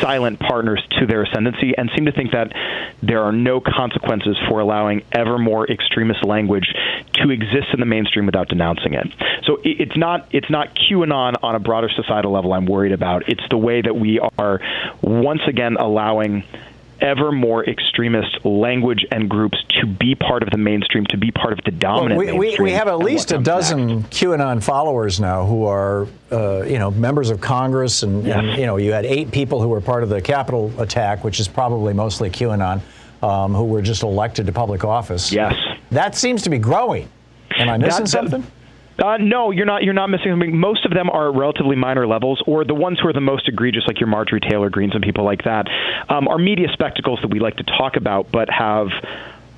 silent partners to their ascendancy and seem to think that there are no consequences for allowing ever more extremist language to exist in the mainstream without denouncing it. So it's not it's not QAnon on a broader societal level I'm worried about. It's the way that we are once again allowing ever more extremist language and groups to be part of the mainstream, to be part of the dominant well, we, we, we, have at least a dozen. QAnon followers now who are, uh, you know, members of Congress, and, yes. and, you know, you had eight people who were part of the Capitol attack, which is probably mostly QAnon, um, who were just elected to public office. Yes, that seems to be growing. Am I missing that, something? Uh, no, you're not. You're not missing something. Most of them are relatively minor levels, or the ones who are the most egregious, like your Marjorie Taylor Greens and people like that, um, are media spectacles that we like to talk about, but have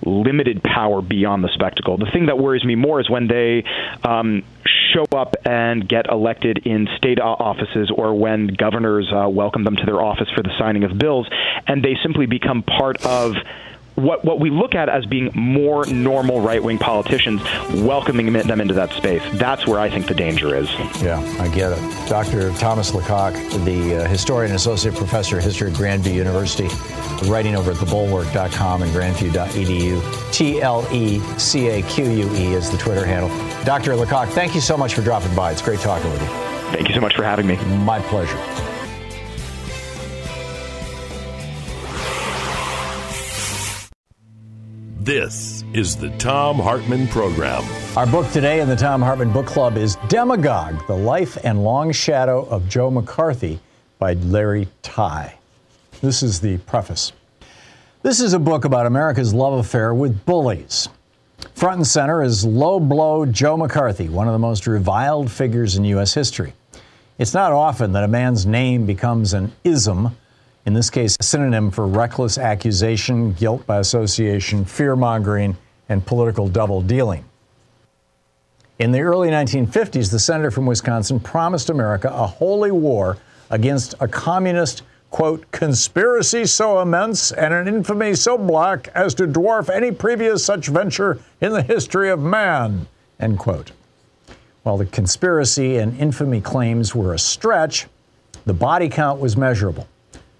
limited power beyond the spectacle. The thing that worries me more is when they um, show show up and get elected in state offices or when governors uh, welcome them to their office for the signing of bills, and they simply become part of what what we look at as being more normal right wing politicians, welcoming them into that space. That's where I think the danger is. Yeah, I get it. Dr. Thomas Lecaque, the uh, historian, associate professor of history at Grandview University, writing over at thebulwark.com and grandview.edu. T L E C A Q U E is the Twitter handle. Dr. Lecaque, thank you so much for dropping by. It's great talking with you. Thank you so much for having me. My pleasure. This is the Thom Hartmann Program. Our book today in the Thom Hartmann Book Club is Demagogue The Life and Long Shadow of Joe McCarthy by Larry Tye. This is the preface. This is a book about America's love affair with bullies. Front and center is low blow Joe McCarthy, one of the most reviled figures in U.S. history. It's not often that a man's name becomes an ism in this case, a synonym for reckless accusation, guilt by association, fear mongering, and political double dealing. In the early 1950s, the senator from Wisconsin promised America a holy war against a communist, quote, conspiracy so immense and an infamy so black as to dwarf any previous such venture in the history of man, end quote. While the conspiracy and infamy claims were a stretch, the body count was measurable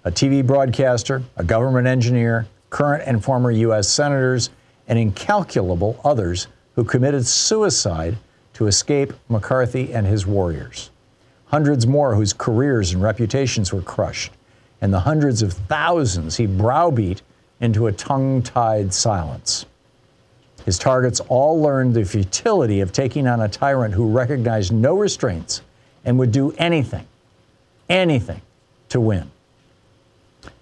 a TV broadcaster, a government engineer, current and former U.S. senators, and incalculable others who committed suicide to escape McCarthy and his warriors. Hundreds more whose careers and reputations were crushed, and the hundreds of thousands he browbeat into a tongue tied silence. His targets all learned the futility of taking on a tyrant who recognized no restraints and would do anything, anything to win.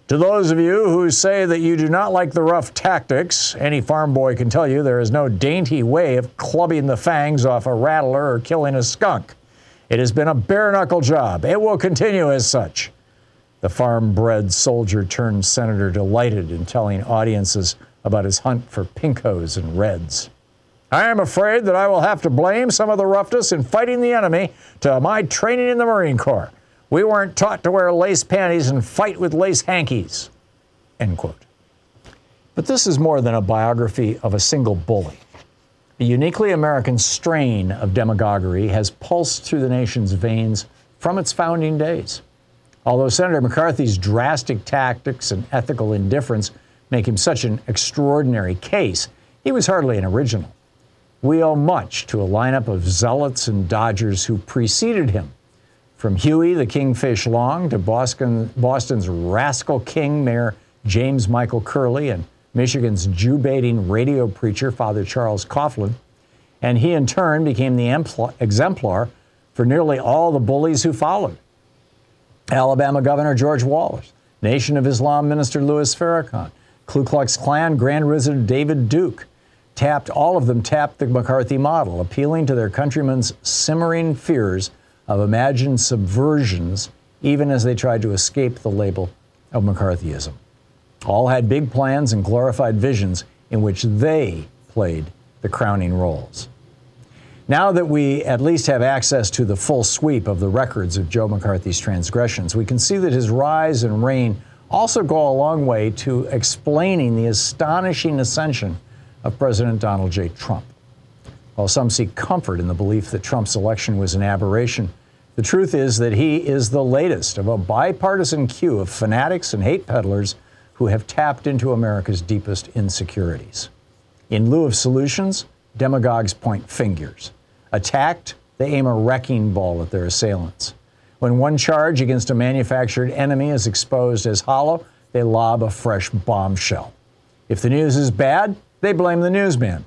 To those of you who say that you do not like the rough tactics, any farm boy can tell you there is no dainty way of clubbing the fangs off a rattler or killing a skunk. It has been a bare knuckle job. It will continue as such. The farm bred soldier turned senator delighted in telling audiences about his hunt for pinkos and reds. I am afraid that I will have to blame some of the roughness in fighting the enemy to my training in the Marine Corps. We weren't taught to wear lace panties and fight with lace hankies. End quote. But this is more than a biography of a single bully. A uniquely American strain of demagoguery has pulsed through the nation's veins from its founding days. Although Senator McCarthy's drastic tactics and ethical indifference make him such an extraordinary case, he was hardly an original. We owe much to a lineup of zealots and dodgers who preceded him from Huey the Kingfish Long to Boston, Boston's rascal king, Mayor James Michael Curley, and Michigan's Jew baiting radio preacher, Father Charles Coughlin. And he in turn became the exemplar for nearly all the bullies who followed. Alabama Governor George Wallace, Nation of Islam Minister Louis Farrakhan, Ku Klux Klan Grand Wizard David Duke, tapped, all of them tapped the McCarthy model, appealing to their countrymen's simmering fears of imagined subversions, even as they tried to escape the label of McCarthyism. All had big plans and glorified visions in which they played the crowning roles. Now that we at least have access to the full sweep of the records of Joe McCarthy's transgressions, we can see that his rise and reign also go a long way to explaining the astonishing ascension of President Donald J. Trump. While some seek comfort in the belief that Trump's election was an aberration, the truth is that he is the latest of a bipartisan queue of fanatics and hate peddlers who have tapped into America's deepest insecurities. In lieu of solutions, demagogues point fingers. Attacked, they aim a wrecking ball at their assailants. When one charge against a manufactured enemy is exposed as hollow, they lob a fresh bombshell. If the news is bad, they blame the newsman.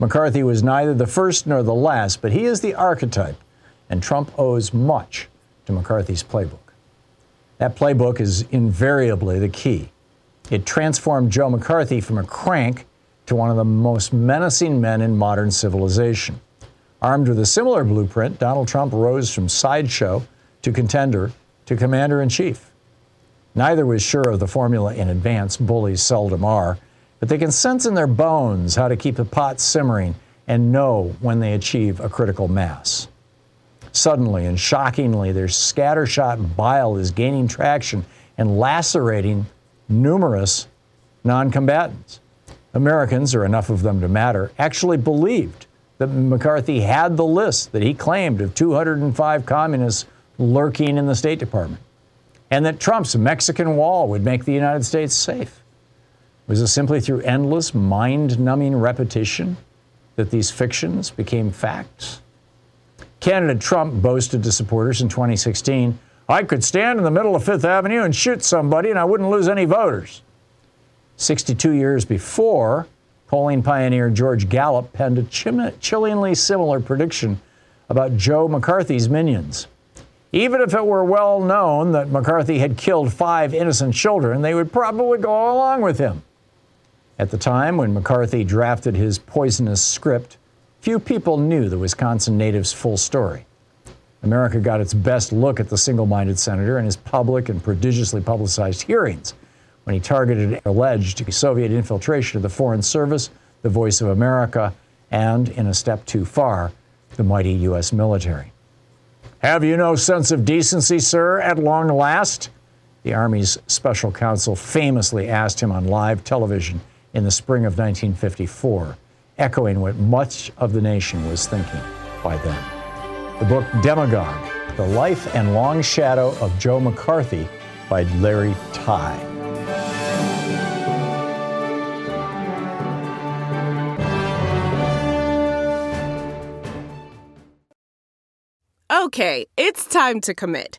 McCarthy was neither the first nor the last, but he is the archetype and Trump owes much to McCarthy's playbook. That playbook is invariably the key. It transformed Joe McCarthy from a crank to one of the most menacing men in modern civilization. Armed with a similar blueprint, Donald Trump rose from sideshow to contender to commander in chief. Neither was sure of the formula in advance, bullies seldom are, but they can sense in their bones how to keep the pot simmering and know when they achieve a critical mass. Suddenly and shockingly, their scattershot bile is gaining traction and lacerating numerous non combatants. Americans, or enough of them to matter, actually believed that McCarthy had the list that he claimed of 205 communists lurking in the State Department, and that Trump's Mexican wall would make the United States safe. Was it simply through endless, mind numbing repetition that these fictions became facts? Candidate Trump boasted to supporters in 2016 I could stand in the middle of Fifth Avenue and shoot somebody and I wouldn't lose any voters. 62 years before, polling pioneer George Gallup penned a chillingly similar prediction about Joe McCarthy's minions. Even if it were well known that McCarthy had killed five innocent children, they would probably go along with him. At the time when McCarthy drafted his poisonous script, few people knew the Wisconsin native's full story. America got its best look at the single minded senator in his public and prodigiously publicized hearings when he targeted alleged Soviet infiltration of the Foreign Service, the Voice of America, and, in a step too far, the mighty U.S. military. Have you no sense of decency, sir, at long last? The Army's special counsel famously asked him on live television in the spring of 1954, echoing what much of the nation was thinking by then. The book Demagogue The Life and Long Shadow of Joe McCarthy by Larry Tye. Okay, it's time to commit.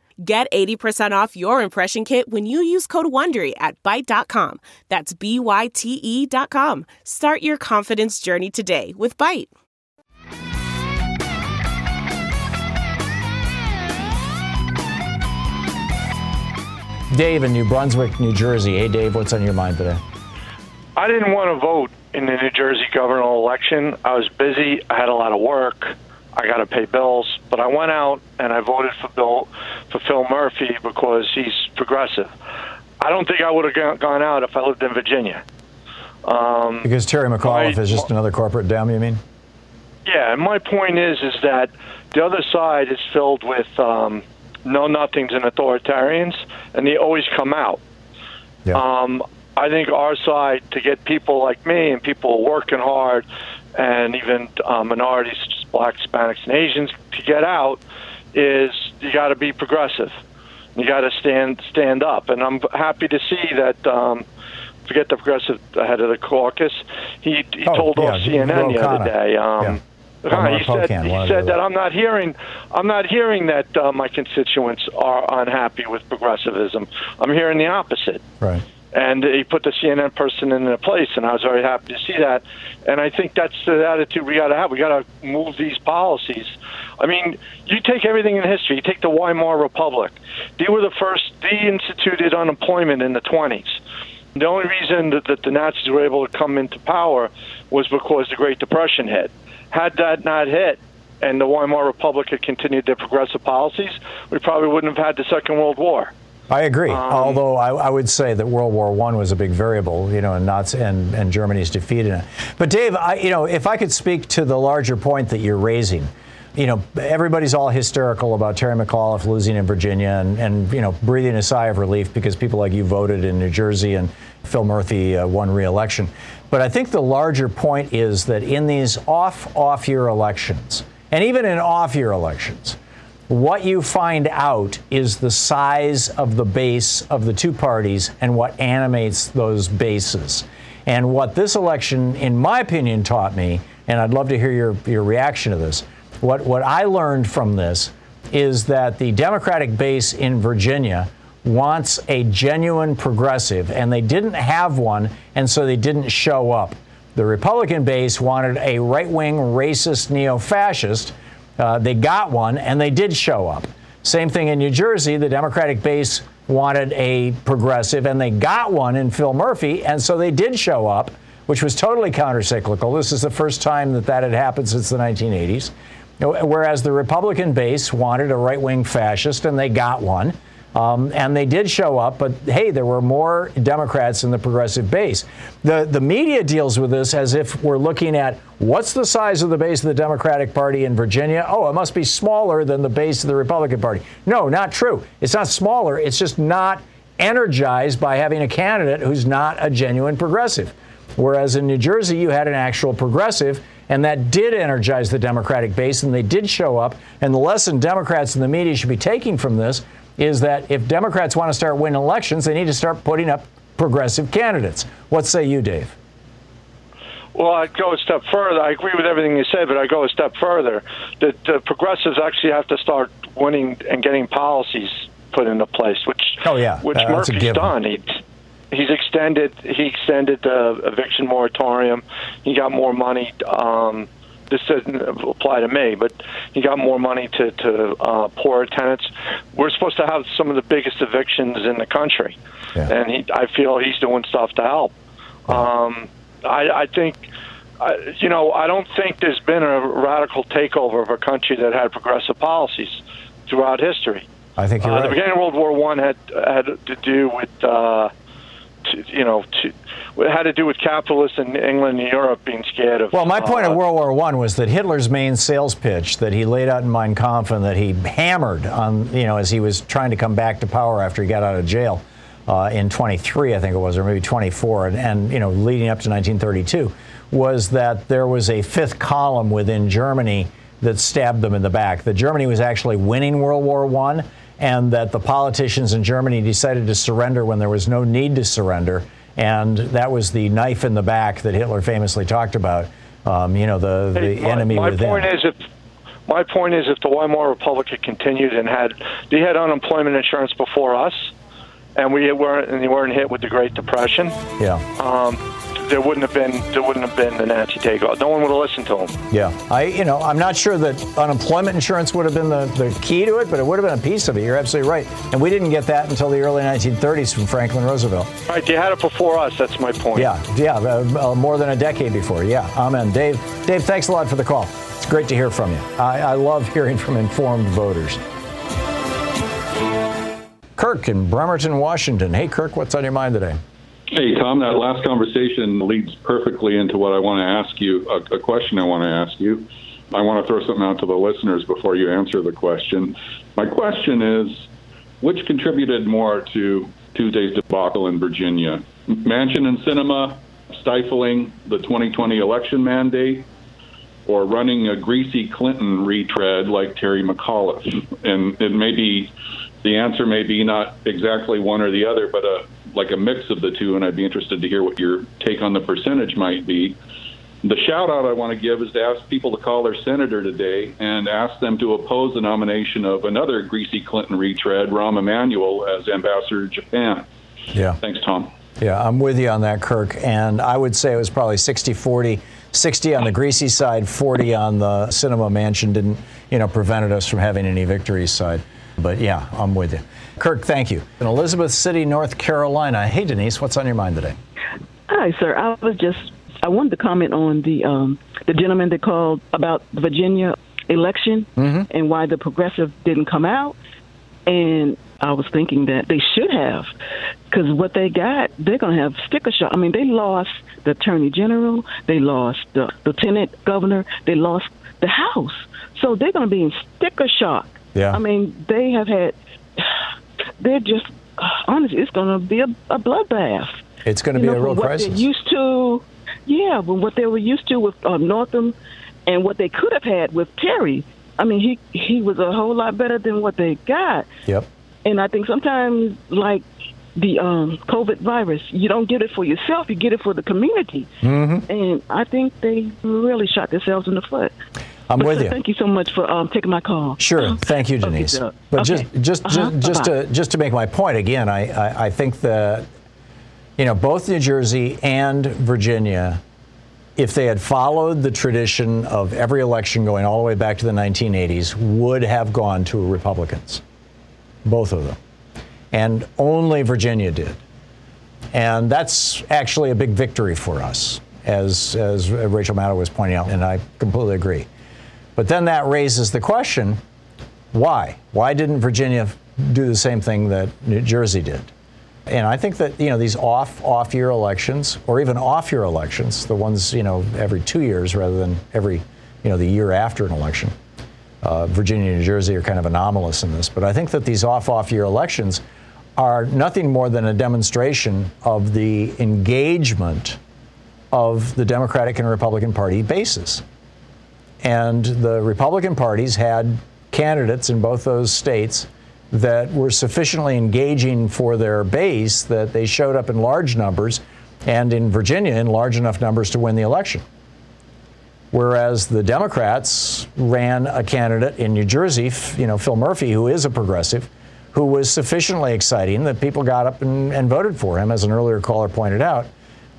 Get 80% off your impression kit when you use code WONDERY at Byte.com. That's B-Y-T-E dot com. Start your confidence journey today with Byte. Dave in New Brunswick, New Jersey. Hey, Dave, what's on your mind today? I didn't want to vote in the New Jersey governor election. I was busy. I had a lot of work. I got to pay bills. But I went out and I voted for Bill for Phil Murphy because he's progressive. I don't think I would have gone out if I lived in Virginia. Um, because Terry McAuliffe my, is just another corporate dem, you mean? Yeah, and my point is is that the other side is filled with um, know nothings and authoritarians, and they always come out. Yeah. Um, I think our side to get people like me and people working hard, and even uh, minorities, blacks, Hispanics, and Asians to get out is you got to be progressive. You got to stand stand up, and I'm happy to see that. Um, forget the progressive head of the caucus. He he oh, told yeah, off CNN the other day. Um, yeah. Uh, he said he said that I'm not hearing I'm not hearing that uh, my constituents are unhappy with progressivism. I'm hearing the opposite. Right. And he put the CNN person in their place, and I was very happy to see that. And I think that's the attitude we got to have. We got to move these policies I mean, you take everything in history. You take the Weimar Republic. They were the first. They instituted unemployment in the 20s. The only reason that, that the Nazis were able to come into power was because the Great Depression hit. Had that not hit, and the Weimar Republic had continued their progressive policies, we probably wouldn't have had the Second World War. I agree. Um, Although I, I, would say that World War One was a big variable, you know, and Nazi and, and Germany's defeat in it. But Dave, I, you know, if I could speak to the larger point that you're raising, you know, everybody's all hysterical about Terry McAuliffe losing in Virginia and, and, you know, breathing a sigh of relief because people like you voted in New Jersey and Phil Murphy uh, won re-election. But I think the larger point is that in these off off year elections, and even in off year elections, what you find out is the size of the base of the two parties and what animates those bases. And what this election, in my opinion, taught me, and I'd love to hear your, your reaction to this what, what I learned from this is that the Democratic base in Virginia wants a genuine progressive, and they didn't have one, and so they didn't show up. The Republican base wanted a right wing, racist, neo fascist. Uh, they got one, and they did show up. Same thing in New Jersey. The Democratic base wanted a progressive, and they got one in Phil Murphy, and so they did show up, which was totally countercyclical. This is the first time that that had happened since the 1980s. Whereas the Republican base wanted a right wing fascist, and they got one. Um, and they did show up, but hey, there were more Democrats in the progressive base. The, the media deals with this as if we're looking at what's the size of the base of the Democratic Party in Virginia? Oh, it must be smaller than the base of the Republican Party. No, not true. It's not smaller, it's just not energized by having a candidate who's not a genuine progressive. Whereas in New Jersey, you had an actual progressive, and that did energize the Democratic base, and they did show up. And the lesson Democrats and the media should be taking from this is that if Democrats want to start winning elections, they need to start putting up progressive candidates. What say you, Dave? Well, I'd go a step further. I agree with everything you said, but I go a step further. That the progressives actually have to start winning and getting policies put into place, which oh yeah, which uh, Murphy's done. He, he's extended he extended the eviction moratorium. He got more money. Um, this doesn't apply to me, but he got more money to to uh, poorer tenants. We're supposed to have some of the biggest evictions in the country, yeah. and he, I feel he's doing stuff to help. Um, I, I think. I, you know, I don't think there's been a radical takeover of a country that had progressive policies throughout history. I think you're uh, right. The beginning of World War One had had to do with, uh, to, you know, to, it had to do with capitalists in England and Europe being scared of. Well, my point uh, of World War One was that Hitler's main sales pitch that he laid out in Mein Kampf and that he hammered on, you know, as he was trying to come back to power after he got out of jail uh, in 23, I think it was, or maybe 24, and, and you know, leading up to 1932, was that there was a fifth column within Germany that stabbed them in the back. That Germany was actually winning World War One, and that the politicians in Germany decided to surrender when there was no need to surrender and that was the knife in the back that Hitler famously talked about. Um, you know, the, the my, enemy my within. point is if my point is if the Weimar Republic had continued and had they had unemployment insurance before us, and we weren't and they weren't hit with the Great Depression. Yeah. Um, there wouldn't have been there wouldn't have been an anti-takeoff. No one would have listened to him. Yeah, I you know I'm not sure that unemployment insurance would have been the, the key to it, but it would have been a piece of it. You're absolutely right, and we didn't get that until the early 1930s from Franklin Roosevelt. Right, they had it before us. That's my point. Yeah, yeah, uh, uh, more than a decade before. Yeah, amen. Dave, Dave, thanks a lot for the call. It's great to hear from you. I, I love hearing from informed voters. Kirk in Bremerton, Washington. Hey, Kirk, what's on your mind today? Hey, Thom, that last conversation leads perfectly into what I want to ask you, a, a, question I want to ask you. I want to throw something out to the listeners before you answer the question. My question is which contributed more to Tuesday's debacle in Virginia? Manchin and Sinema stifling the 2020 election mandate or running a greasy Clinton retread like Terry McAuliffe? And it may be the answer may be not exactly one or the other, but a like a mix of the two, and I'd be interested to hear what your take on the percentage might be. The shout out I want to give is to ask people to call their senator today and ask them to oppose the nomination of another greasy Clinton retread, Rahm Emanuel, as ambassador to Japan. Yeah. Thanks, Thom. Yeah, I'm with you on that, Kirk. And I would say it was probably 60 40. 60 on the greasy side, 40 on the Sinema Manchin didn't, you know, prevented us from having any victories side. But yeah, I'm with you. Kirk, thank you. In Elizabeth City, North Carolina. Hey, Denise, what's on your mind today? Hi, sir. I was just I wanted to comment on the um, the gentleman that called about the Virginia election mm-hmm. and why the progressive didn't come out. And I was thinking that they should have, because what they got, they're going to have sticker shock. I mean, they lost the attorney general, they lost the lieutenant governor, they lost the House, so they're going to be in sticker shock. Yeah. I mean, they have had they're just honestly, it's going to be a, a bloodbath. It's going to be know, a real what crisis. They're used to, yeah, but what they were used to with uh, Northam, and what they could have had with Terry. I mean, he he was a whole lot better than what they got. Yep. And I think sometimes, like the um, COVID virus, you don't get it for yourself; you get it for the community. Mm-hmm. And I think they really shot themselves in the foot. I'm with sir, <laughs> you. Thank you so much for um, taking my call. Sure, <laughs> thank you, Denise. Okay, but okay. just just Uh-huh. just to just to make my point again, I, I I think that you know both New Jersey and Virginia, if they had followed the tradition of every election going all the way back to the 1980s, would have gone to Republicans. both of them. And only Virginia did. And that's actually a big victory for us, as, as Rachel Maddow was pointing out, and I completely agree. But then that raises the question why? Why didn't Virginia do the same thing that New Jersey did? And I think that you know these off off year elections, or even off year elections, the ones you know every two years rather than every you know the year after an election. Uh, Virginia and New Jersey are kind of anomalous in this, but I think that these off off year elections are nothing more than a demonstration of the engagement of the Democratic and Republican Party bases. And the Republican parties had candidates in both those states that were sufficiently engaging for their base that they showed up in large numbers, and in Virginia in large enough numbers to win the election. Whereas the Democrats ran a candidate in New Jersey, you know, Phil Murphy, who is a progressive, who was sufficiently exciting that people got up and, and voted for him, as an earlier caller pointed out.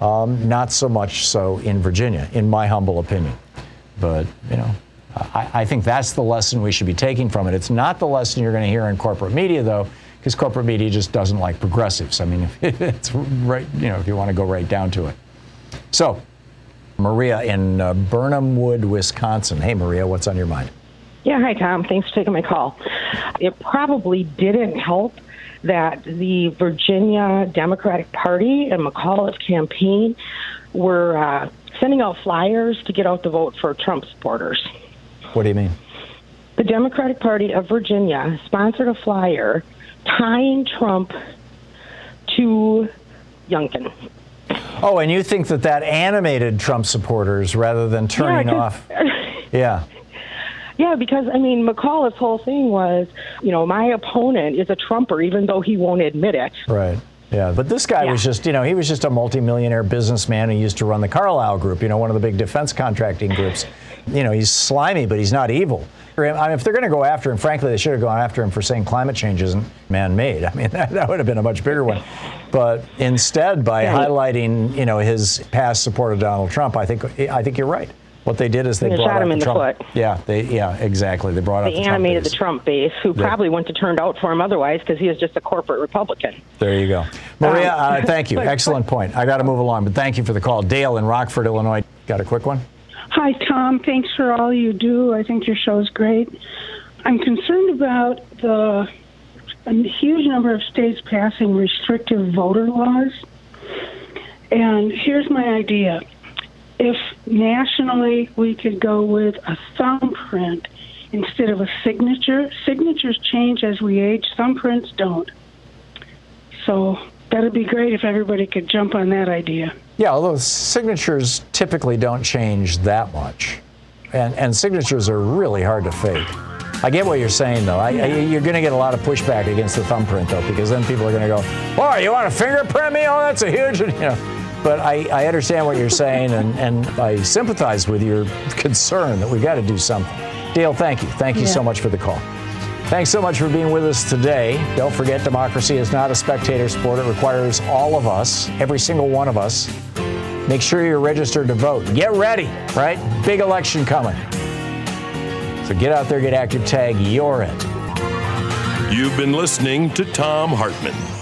Um, not so much so in Virginia, in my humble opinion. But, you know, I, I, think that's the lesson we should be taking from it. It's not the lesson you're going to hear in corporate media, though, because corporate media just doesn't like progressives. I mean, <laughs> it's right, you know, if you want to go right down to it. So, Maria in uh, Birnamwood, Wisconsin. Hey, Maria, what's on your mind? Yeah, hi, Thom. Thanks for taking my call. It probably didn't help that the Virginia Democratic Party and McAuliffe's campaign were uh, sending out flyers to get out the vote for Trump supporters. What do you mean? The Democratic Party of Virginia sponsored a flyer tying Trump to Youngkin. Oh, and you think that that animated Trump supporters rather than turning yeah, off? <laughs> Yeah. Yeah, because I mean, McAuliffe's whole thing was, you know, my opponent is a Trumper, even though he won't admit it. Right. Yeah, but this guy yeah. was just, you know, he was just a multimillionaire businessman who used to run the Carlyle Group, you know, one of the big defense contracting groups. You know, he's slimy, but he's not evil. I mean, if they're going to go after him, frankly, they should have gone after him for saying climate change isn't man-made. <laughs> I mean, that, that would have been a much bigger one. But instead, by highlighting, you know, his past support of Donald Trump, I think I think you're right. What they did is they, they brought shot him the in Trump. the foot. Yeah, they yeah exactly. They brought they up the animated Trump the Trump base, who yeah. probably wouldn't have turned out for him otherwise because he is just a corporate Republican. There you go, Maria. Um, uh, thank you. <laughs> Excellent point. I got to move along, but thank you for the call. Dale in Rockford, Illinois, got a quick one. Hi, Thom. Thanks for all you do. I think your show is great. I'm concerned about the a huge number of states passing restrictive voter laws. And here's my idea if nationally we could go with a thumbprint instead of a signature, signatures change as we age, thumbprints don't. So that'd be great if everybody could jump on that idea. Yeah, although signatures typically don't change that much. And, and signatures are really hard to fake. I get what you're saying, though. I, I, you're going to get a lot of pushback against the thumbprint, though, because then people are going to go, "Oh, you want to fingerprint me? Oh, that's a huge," <laughs> you know. But I, I understand what you're saying, and, and I sympathize with your concern that we've got to do something. Dale, thank you. Thank you yeah. so much for the call. Thanks so much for being with us today. Don't forget, democracy is not a spectator sport. It requires all of us, every single one of us. Make sure you're registered to vote. Get ready, right? Big election coming. So get out there, get active, tag, you're it. You've been listening to Thom Hartmann.